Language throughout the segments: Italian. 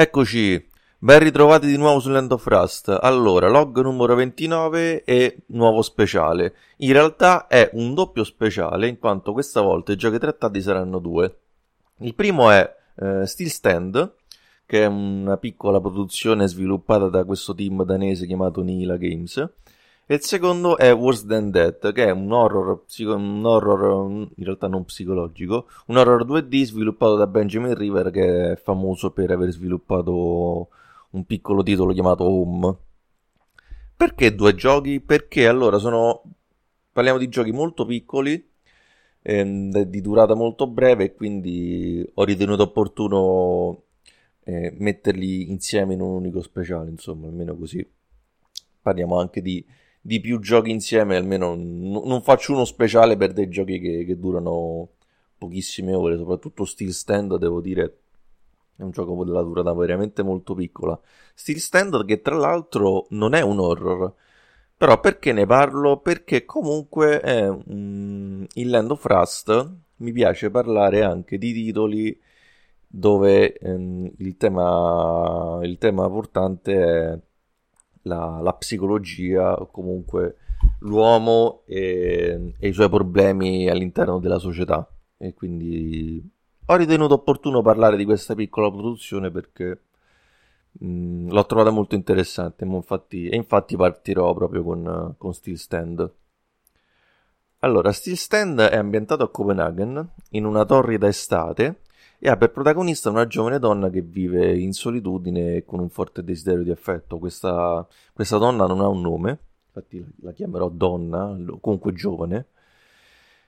Eccoci, ben ritrovati di nuovo su Land of Rust. Allora, log numero 29 e nuovo speciale. In realtà è un doppio speciale, in quanto questa volta i giochi trattati saranno due. Il primo è eh, Steel Stand, che è una piccola produzione sviluppata da questo team danese chiamato Nila Games. E il secondo è Worse Than Dead, che è un horror, psico- un horror in realtà non psicologico, un horror 2D sviluppato da Benjamin River, che è famoso per aver sviluppato un piccolo titolo chiamato Home. Perché due giochi? Perché allora sono. Parliamo di giochi molto piccoli, ehm, di durata molto breve, e quindi ho ritenuto opportuno eh, metterli insieme in un unico speciale, insomma, almeno così parliamo anche di di più giochi insieme, almeno n- non faccio uno speciale per dei giochi che, che durano pochissime ore, soprattutto Steel Stand, devo dire, è un gioco della durata veramente molto piccola. Steel Stand che tra l'altro non è un horror, però perché ne parlo? Perché comunque è um, in Land of Rust mi piace parlare anche di titoli dove um, il, tema, il tema portante è la, la psicologia o comunque l'uomo e, e, i suoi problemi all'interno della società. E quindi ho ritenuto opportuno parlare di questa piccola produzione perché mh, l'ho trovata molto interessante. Infatti, e infatti partirò proprio con, con Steel Stand. Allora, Steel Stand è ambientato a Copenaghen in una torrida estate e ha per protagonista una giovane donna che vive in solitudine e con un forte desiderio di affetto. Questa, questa donna non ha un nome, infatti la chiamerò donna, comunque giovane.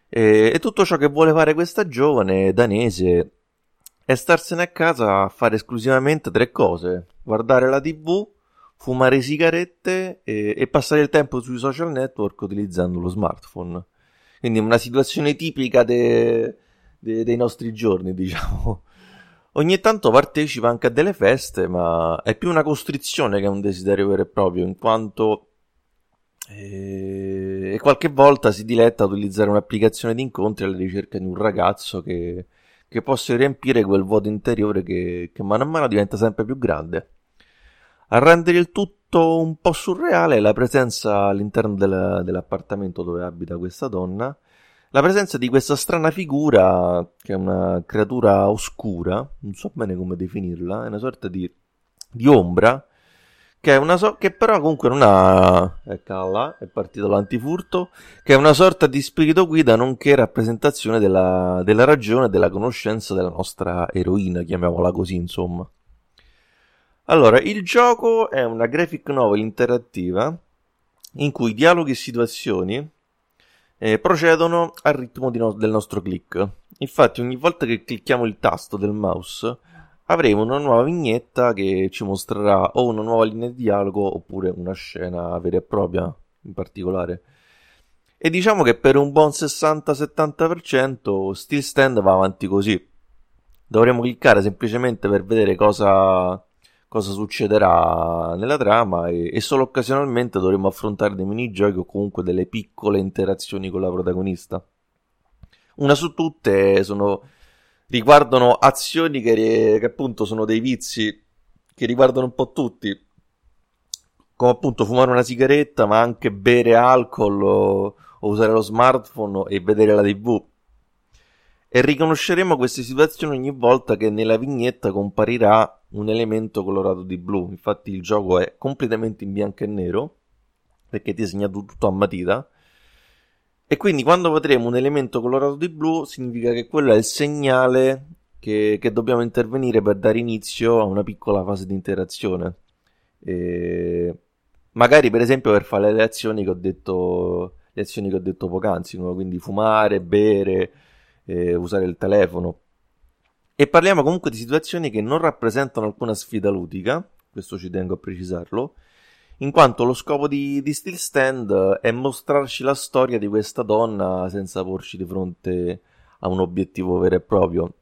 E, e tutto ciò che vuole fare questa giovane danese è starsene a casa a fare esclusivamente tre cose: guardare la TV, fumare sigarette e, e passare il tempo sui social network utilizzando lo smartphone. Quindi una situazione tipica de, de, dei nostri giorni, diciamo. Ogni tanto partecipa anche a delle feste, ma è più una costrizione che un desiderio vero e proprio, in quanto eh, e qualche volta si diletta a utilizzare un'applicazione di incontri alla ricerca di un ragazzo che, che possa riempire quel vuoto interiore che, che mano a mano diventa sempre più grande. A rendere il tutto un po' surreale la presenza all'interno del, dell'appartamento dove abita questa donna la presenza di questa strana figura, che è una creatura oscura, non so bene come definirla, è una sorta di, di ombra, che, so- che però comunque non ha... Eccola, è partito l'antifurto, che è una sorta di spirito guida, nonché rappresentazione della, della ragione e della conoscenza della nostra eroina, chiamiamola così, insomma. Allora, il gioco è una graphic novel interattiva in cui dialoghi e situazioni eh, procedono al ritmo no- del nostro click. Infatti, ogni volta che clicchiamo il tasto del mouse, avremo una nuova vignetta che ci mostrerà o una nuova linea di dialogo oppure una scena vera e propria in particolare. E diciamo che per un buon 60-70% Steel Stand va avanti così. Dovremo cliccare semplicemente per vedere cosa cosa succederà nella trama e, e, solo occasionalmente dovremo affrontare dei minigiochi o comunque delle piccole interazioni con la protagonista. Una su tutte sono, riguardano azioni che, che appunto sono dei vizi che riguardano un po' tutti, come appunto fumare una sigaretta, ma anche bere alcol o, o usare lo smartphone e vedere la tv e riconosceremo queste situazioni ogni volta che nella vignetta comparirà un elemento colorato di blu. Infatti il gioco è completamente in bianco e nero perché è disegnato tutto a matita. E quindi quando vedremo un elemento colorato di blu significa che quello è il segnale che, che dobbiamo intervenire per dare inizio a una piccola fase di interazione. E magari per esempio per fare le azioni che ho detto, le azioni che ho detto poc'anzi, quindi fumare, bere, eh, usare il telefono. E parliamo comunque di situazioni che non rappresentano alcuna sfida ludica, questo ci tengo a precisarlo, in quanto lo scopo di, di Steel Stand è mostrarci la storia di questa donna senza porci di fronte a un obiettivo vero e proprio,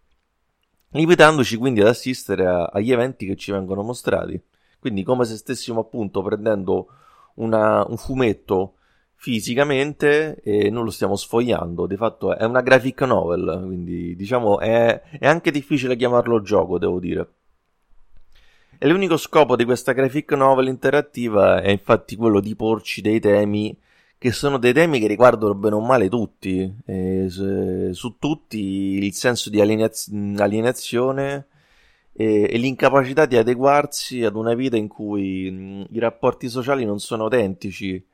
limitandoci quindi ad assistere a, agli eventi che ci vengono mostrati. Quindi come se stessimo appunto prendendo una, un fumetto fisicamente e non lo stiamo sfogliando. Di fatto è una graphic novel, quindi diciamo è, è anche difficile chiamarlo gioco, devo dire. E l'unico scopo di questa graphic novel interattiva è infatti quello di porci dei temi che sono dei temi che riguardano bene o male tutti, su, su, tutti il senso di alienaz- alienazione e, e, l'incapacità di adeguarsi ad una vita in cui i rapporti sociali non sono autentici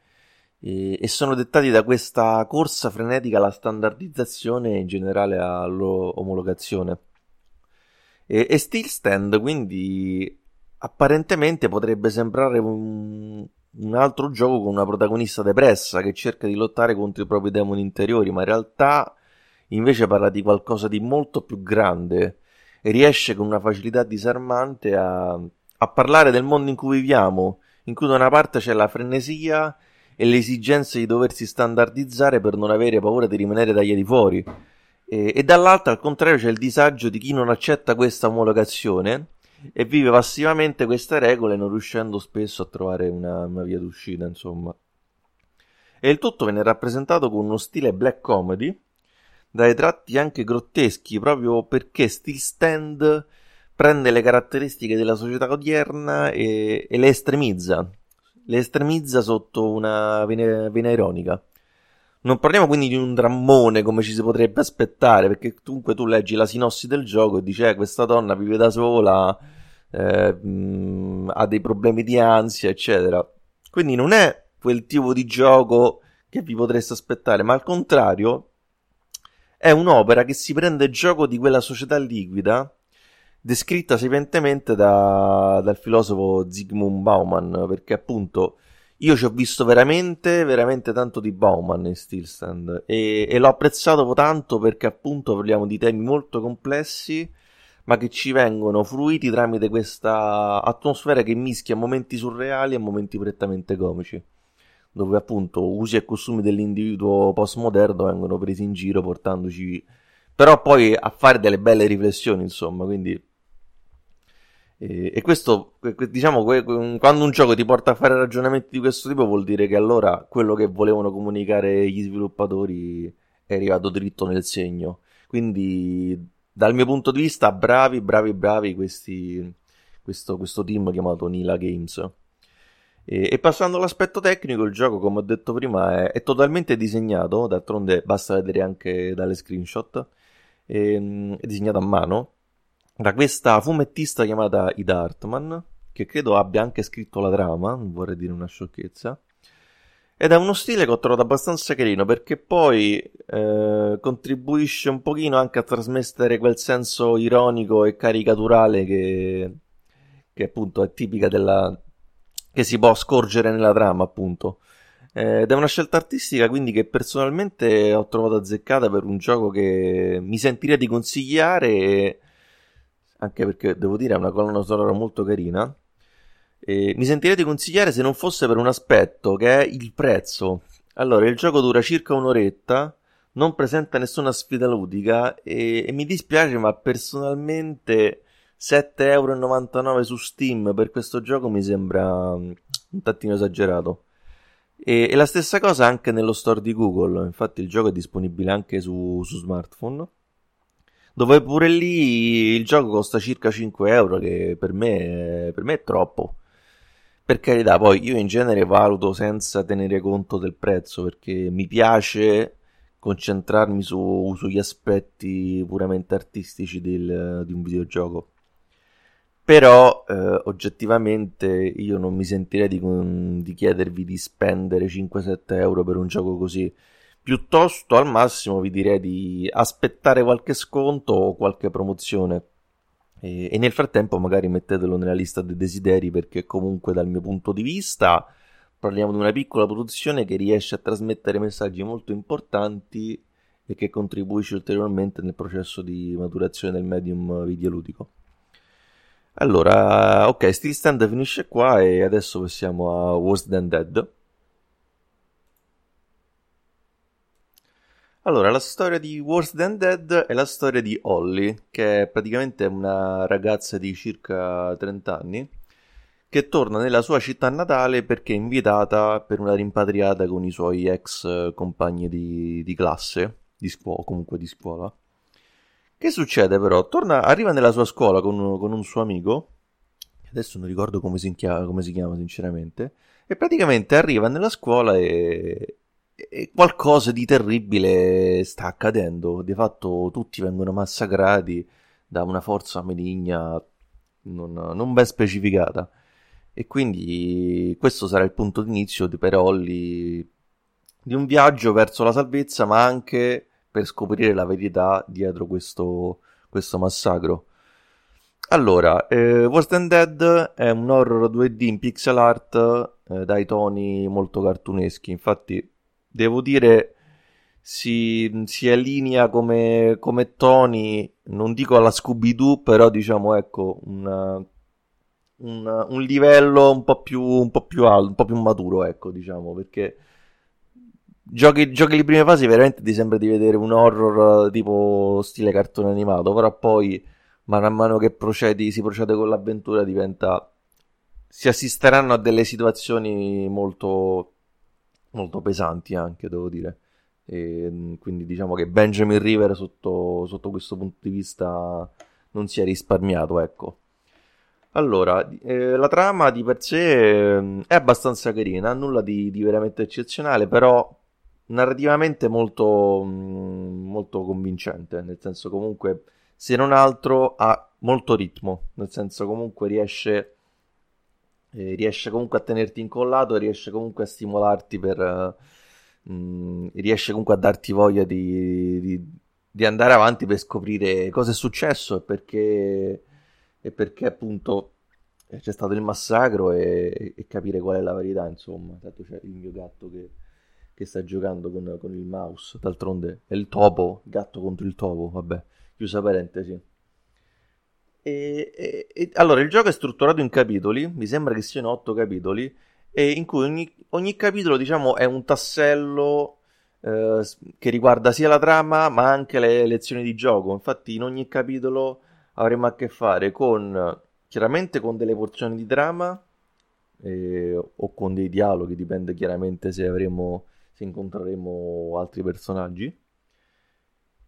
e, e, sono dettati da questa corsa frenetica alla standardizzazione e in generale all'omologazione. E, e Still Stand quindi apparentemente potrebbe sembrare un, un altro gioco con una protagonista depressa che cerca di lottare contro i propri demoni interiori, ma in realtà invece parla di qualcosa di molto più grande e riesce con una facilità disarmante a, a parlare del mondo in cui viviamo, in cui da una parte c'è la frenesia e l'esigenza di doversi standardizzare per non avere paura di rimanere tagliati fuori. E, e dall'altra, al contrario, c'è il disagio di chi non accetta questa omologazione e vive passivamente queste regole non riuscendo spesso a trovare una, una via d'uscita, insomma. E il tutto viene rappresentato con uno stile black comedy, dai tratti anche grotteschi, proprio perché Still Stand prende le caratteristiche della società odierna e, e le estremizza, le estremizza sotto una vena, vena ironica. Non parliamo quindi di un drammone come ci si potrebbe aspettare, perché comunque tu leggi la sinossi del gioco e dici, eh, questa donna vive da sola, eh, mh, ha dei problemi di ansia, eccetera. Quindi non è quel tipo di gioco che vi potreste aspettare, ma al contrario è un'opera che si prende gioco di quella società liquida descritta sapientemente da, dal filosofo Zygmunt Bauman, perché appunto io ci ho visto veramente, veramente tanto di Bauman in Stillstand e, e l'ho apprezzato tanto perché appunto parliamo di temi molto complessi ma che ci vengono fruiti tramite questa atmosfera che mischia momenti surreali e momenti prettamente comici, dove appunto usi e costumi dell'individuo postmoderno vengono presi in giro portandoci però poi a fare delle belle riflessioni, insomma, quindi e, questo, diciamo, quando un gioco ti porta a fare ragionamenti di questo tipo, vuol dire che allora quello che volevano comunicare gli sviluppatori è arrivato dritto nel segno. Quindi, dal mio punto di vista, bravi, bravi, bravi questi, questo, questo team chiamato Nila Games. E, e, passando all'aspetto tecnico, il gioco, come ho detto prima, è, è totalmente disegnato. D'altronde, basta vedere anche dalle screenshot. E, ehm, è disegnato a mano da questa fumettista chiamata Ida Hartman, che credo abbia anche scritto la trama, non vorrei dire una sciocchezza. Ed è uno stile che ho trovato abbastanza carino perché poi eh, contribuisce un pochino anche a trasmettere quel senso ironico e caricaturale che, che appunto è tipica della... che si può scorgere nella trama appunto. Eh, ed è una scelta artistica quindi che personalmente ho trovato azzeccata per un gioco che mi sentirei di consigliare anche perché devo dire è una colonna sonora molto carina. E mi sentirei di consigliare se non fosse per un aspetto che è il prezzo. Allora, il gioco dura circa un'oretta, non presenta nessuna sfida ludica e, e mi dispiace, ma personalmente 7,99€ su Steam per questo gioco mi sembra mm, un tattino esagerato. E, e, la stessa cosa anche nello store di Google, infatti il gioco è disponibile anche su, su smartphone dove pure lì il gioco costa circa 5 euro, che per me, per me è troppo. Per carità, poi io in genere valuto senza tenere conto del prezzo perché mi piace concentrarmi su, sugli aspetti puramente artistici del, di un videogioco. Però eh, oggettivamente io non mi sentirei di, di chiedervi di spendere 5-7 euro per un gioco così Piuttosto al massimo vi direi di aspettare qualche sconto o qualche promozione e, e nel frattempo magari mettetelo nella lista dei desideri perché comunque dal mio punto di vista parliamo di una piccola produzione che riesce a trasmettere messaggi molto importanti e che contribuisce ulteriormente nel processo di maturazione del medium videoludico. Allora, ok, Still Stand finisce qua e adesso passiamo a Worse Than Dead. Allora, la storia di Worse Than Dead è la storia di Holly, che è praticamente una ragazza di circa 30 anni, che torna nella sua città natale perché è invitata per una rimpatriata con i suoi ex compagni di, di classe, di scuola, comunque di scuola. Che succede però? Torna, arriva nella sua scuola con, con un suo amico, adesso non ricordo come si, chiama, come si chiama sinceramente, e praticamente arriva nella scuola e, qualcosa di terribile sta accadendo, di fatto tutti vengono massacrati da una forza maligna non, non ben specificata. E quindi questo sarà il punto d'inizio di per Holly di un viaggio verso la salvezza, ma anche per scoprire la verità dietro questo, questo massacro. Allora, eh, Worst and Dead è un horror 2D in pixel art eh, dai toni molto cartuneschi, infatti devo dire si, si allinea come, come, toni, non dico alla Scooby-Doo, però diciamo ecco una, un, un, livello un po' più, un po' più alto, un po' più maturo, ecco diciamo, perché giochi, giochi le prime fasi veramente ti sembra di vedere un horror tipo stile cartone animato, però poi man mano che procedi, si procede con l'avventura diventa si assisteranno a delle situazioni molto molto pesanti anche devo dire. E quindi diciamo che Benjamin River sotto, sotto questo punto di vista non si è risparmiato ecco. Allora, eh, la trama di per sé eh, è abbastanza carina, nulla di, di, veramente eccezionale, però narrativamente molto, mh, molto convincente, nel senso comunque se non altro ha molto ritmo, nel senso comunque riesce, eh, riesce comunque a tenerti incollato, riesce comunque a stimolarti per... Mh, riesce comunque a darti voglia di, di, di, andare avanti per scoprire cosa è successo e perché, e perché appunto c'è stato il massacro e, e, capire qual è la verità, insomma. Tanto c'è il mio gatto che, che sta giocando con, con, il mouse, d'altronde è il topo, gatto contro il topo, vabbè chiusa parentesi. E, e, e, allora, il gioco è strutturato in capitoli, mi sembra che siano otto capitoli, in cui ogni, ogni capitolo, diciamo, è un tassello eh, che riguarda sia la trama, ma anche le lezioni di gioco. Infatti, in ogni capitolo avremo a che fare con, chiaramente, con delle porzioni di trama, eh, o con dei dialoghi, dipende chiaramente se avremo, se incontreremo altri personaggi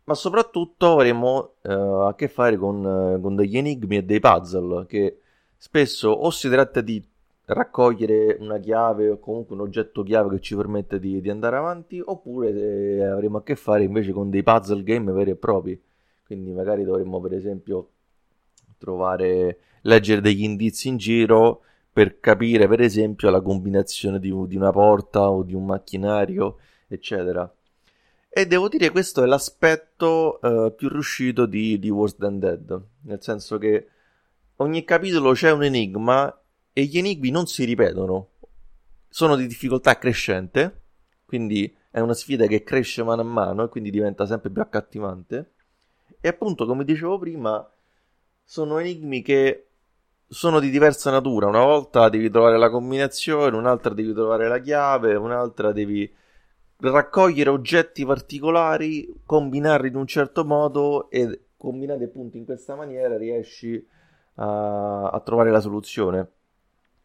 ma soprattutto avremo eh, a che fare con, eh, con, degli enigmi e dei puzzle che spesso o si tratta di raccogliere una chiave o comunque un oggetto chiave che ci permette di, di andare avanti oppure eh, avremo a che fare invece con dei puzzle game veri e propri. Quindi magari dovremmo per esempio trovare leggere degli indizi in giro per capire per esempio la combinazione di, di una porta o di un macchinario eccetera e devo dire che questo è l'aspetto uh, più riuscito di, di Worse Than Dead, nel senso che ogni capitolo c'è un enigma e gli enigmi non si ripetono, sono di difficoltà crescente, quindi è una sfida che cresce mano a mano e quindi diventa sempre più accattivante. E appunto, come dicevo prima, sono enigmi che sono di diversa natura. Una volta devi trovare la combinazione, un'altra devi trovare la chiave, un'altra devi raccogliere oggetti particolari, combinarli in un certo modo e combinati appunto in questa maniera riesci a, a trovare la soluzione.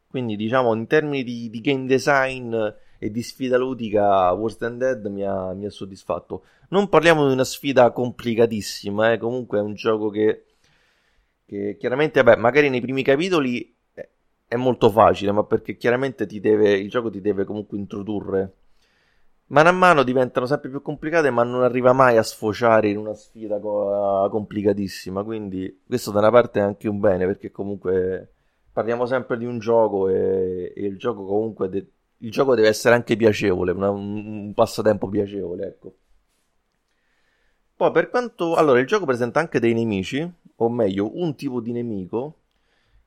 Quindi diciamo in termini di, di, game design e di sfida ludica Worst Than Dead mi ha, mi ha, soddisfatto. Non parliamo di una sfida complicatissima, eh? comunque è un gioco che, che chiaramente, vabbè, magari nei primi capitoli è molto facile, ma perché chiaramente deve, il gioco ti deve comunque introdurre mano a mano diventano sempre più complicate, ma non arriva mai a sfociare in una sfida co- complicatissima. Quindi, questo da una parte è anche un bene, perché comunque parliamo sempre di un gioco e, e il gioco comunque de- il gioco deve essere anche piacevole, una, un, passatempo piacevole, ecco. Poi per quanto... Allora, il gioco presenta anche dei nemici, o meglio, un tipo di nemico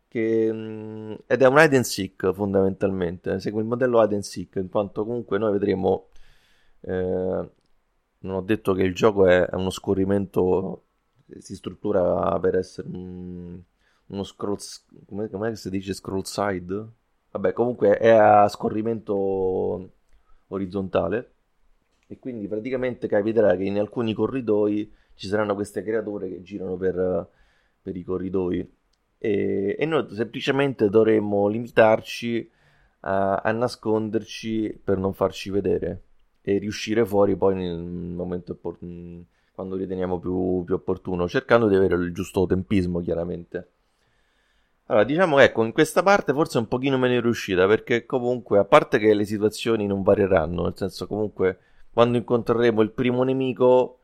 che, mh, ed è un hide and seek fondamentalmente, segue il modello hide and seek, in quanto comunque noi vedremo eh, non ho detto che il gioco è, uno scorrimento, si struttura per essere un, uno scroll, come, come si dice? Scroll side? Vabbè, comunque è a scorrimento orizzontale. E quindi praticamente capiterà che in alcuni corridoi ci saranno queste creature che girano per, per i corridoi. E, e, noi semplicemente dovremmo limitarci a, a nasconderci per non farci vedere e riuscire fuori poi nel momento quando riteniamo più, più opportuno, cercando di avere il giusto tempismo chiaramente. Allora, diciamo ecco, in questa parte forse un pochino meno riuscita perché comunque, a parte che le situazioni non varieranno, nel senso comunque quando incontreremo il primo nemico,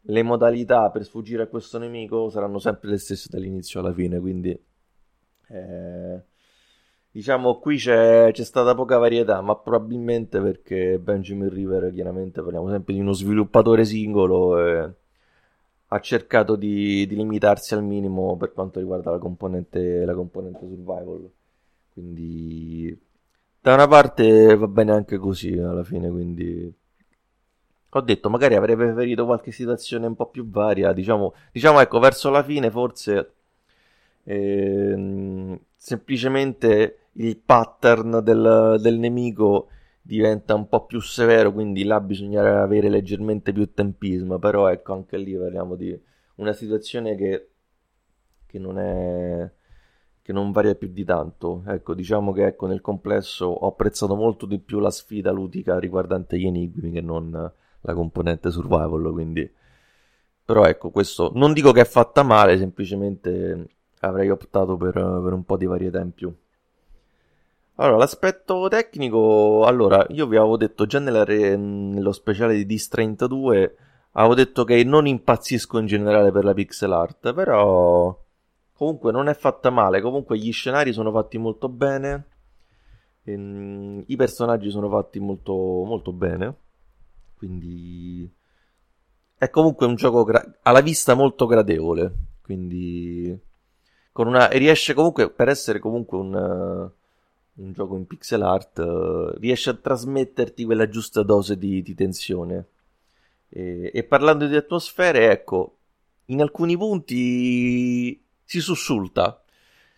le modalità per sfuggire a questo nemico saranno sempre le stesse dall'inizio alla fine, quindi eh, diciamo qui c'è, c'è, stata poca varietà, ma probabilmente perché Benjamin River, chiaramente parliamo sempre di uno sviluppatore singolo, eh, ha cercato di, di, limitarsi al minimo per quanto riguarda la componente, la componente survival. Quindi da una parte va bene anche così alla fine, quindi ho detto magari avrei preferito qualche situazione un po' più varia, diciamo, diciamo ecco, verso la fine forse ehm, semplicemente il pattern del, del nemico diventa un po' più severo, quindi là bisognerà avere leggermente più tempismo, però ecco anche lì parliamo di una situazione che, che non è che non varia più di tanto. Ecco, diciamo che ecco, nel complesso ho apprezzato molto di più la sfida ludica riguardante gli enigmi che non la componente survival, quindi però ecco, questo non dico che è fatta male, semplicemente avrei optato per, per un po' di varietà in più. Allora, l'aspetto tecnico, allora, io vi avevo detto già nella re, nello speciale di Dis 32, avevo detto che non impazzisco in generale per la pixel art, però comunque non è fatta male, comunque gli scenari sono fatti molto bene, ehm, i personaggi sono fatti molto, molto bene, quindi è comunque un gioco gra- alla vista molto gradevole, quindi con una, riesce comunque, per essere comunque un un gioco in pixel art, uh, riesce a trasmetterti quella giusta dose di, di tensione. E, e, parlando di atmosfere, ecco, in alcuni punti si sussulta,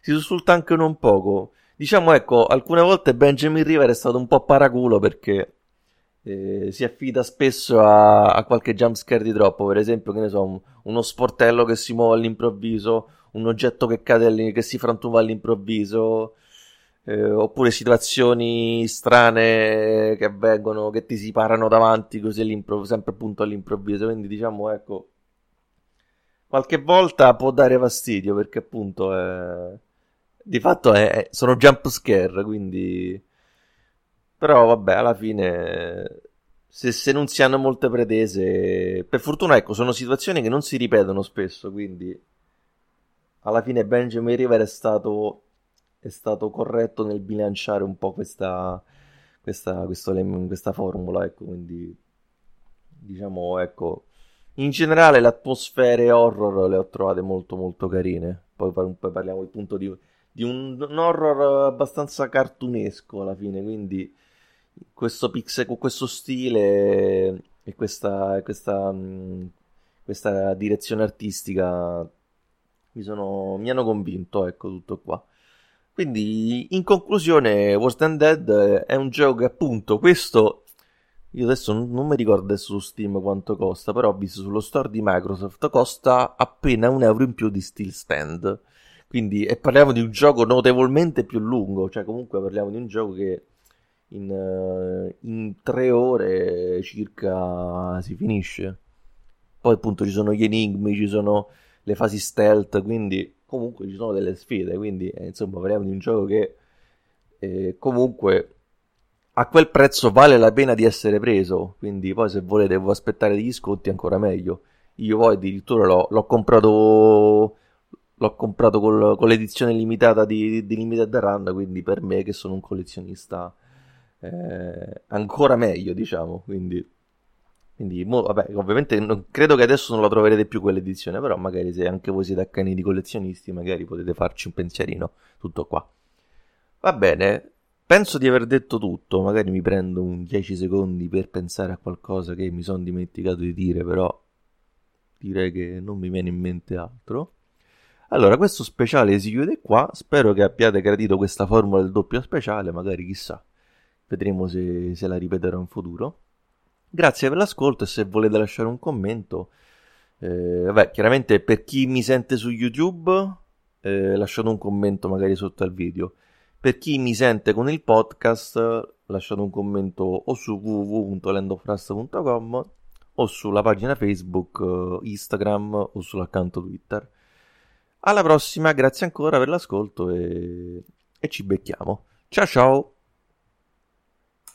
si sussulta anche non poco. Diciamo, ecco, alcune volte Benjamin River è stato un po' paraculo perché eh, si affida spesso a, a, qualche jumpscare di troppo, per esempio, che ne so, un, uno sportello che si muove all'improvviso, un oggetto che cade, che si frantuma all'improvviso eh, oppure situazioni strane che avvengono, che ti si parano davanti così all'improvviso, sempre appunto all'improvviso. Quindi diciamo, ecco, qualche volta può dare fastidio perché appunto è... di fatto è... sono jump scare, quindi... Però vabbè, alla fine se, se, non si hanno molte pretese, per fortuna ecco, sono situazioni che non si ripetono spesso, quindi alla fine Benjamin River è stato è stato corretto nel bilanciare un po' questa, questa, questo, questa formula, ecco, quindi diciamo, ecco, in generale le atmosfere horror le ho trovate molto molto carine, poi, poi parliamo appunto di, di un, un, horror abbastanza cartunesco alla fine, quindi questo pixel con questo stile e questa, questa, questa direzione artistica mi, sono, mi hanno convinto, ecco tutto qua. Quindi, in conclusione, Worst Than Dead è un gioco che appunto questo. Io adesso non, non, mi ricordo adesso su Steam quanto costa, però ho visto sullo store di Microsoft costa appena un euro in più di Steel Stand. Quindi, e parliamo di un gioco notevolmente più lungo, cioè comunque parliamo di un gioco che in, uh, in tre ore circa si finisce. Poi appunto ci sono gli enigmi, ci sono le fasi stealth, quindi comunque ci sono delle sfide, quindi eh, insomma parliamo di un gioco che eh, comunque a quel prezzo vale la pena di essere preso, quindi poi se volete può aspettare degli sconti ancora meglio. Io poi addirittura l'ho, l'ho comprato l'ho comprato col, con l'edizione limitata di, di Limited Run, quindi per me che sono un collezionista eh, ancora meglio, diciamo, quindi quindi, mo, vabbè, ovviamente non, credo che adesso non la troverete più quell'edizione, però magari se anche voi siete accaniti collezionisti, magari potete farci un pensierino, tutto qua. Va bene, penso di aver detto tutto, magari mi prendo un 10 secondi per pensare a qualcosa che mi sono dimenticato di dire, però direi che non mi viene in mente altro. Allora, questo speciale si chiude qua, spero che abbiate gradito questa formula del doppio speciale, magari chissà, vedremo se, se la ripeterò in futuro. Grazie per l'ascolto e se volete lasciare un commento, eh, vabbè, chiaramente per chi mi sente su YouTube, eh, lasciate un commento magari sotto al video. Per chi mi sente con il podcast, lasciate un commento o su www.landofrust.com o sulla pagina Facebook, Instagram o sull'account Twitter. Alla prossima, grazie ancora per l'ascolto e, e ci becchiamo. Ciao ciao!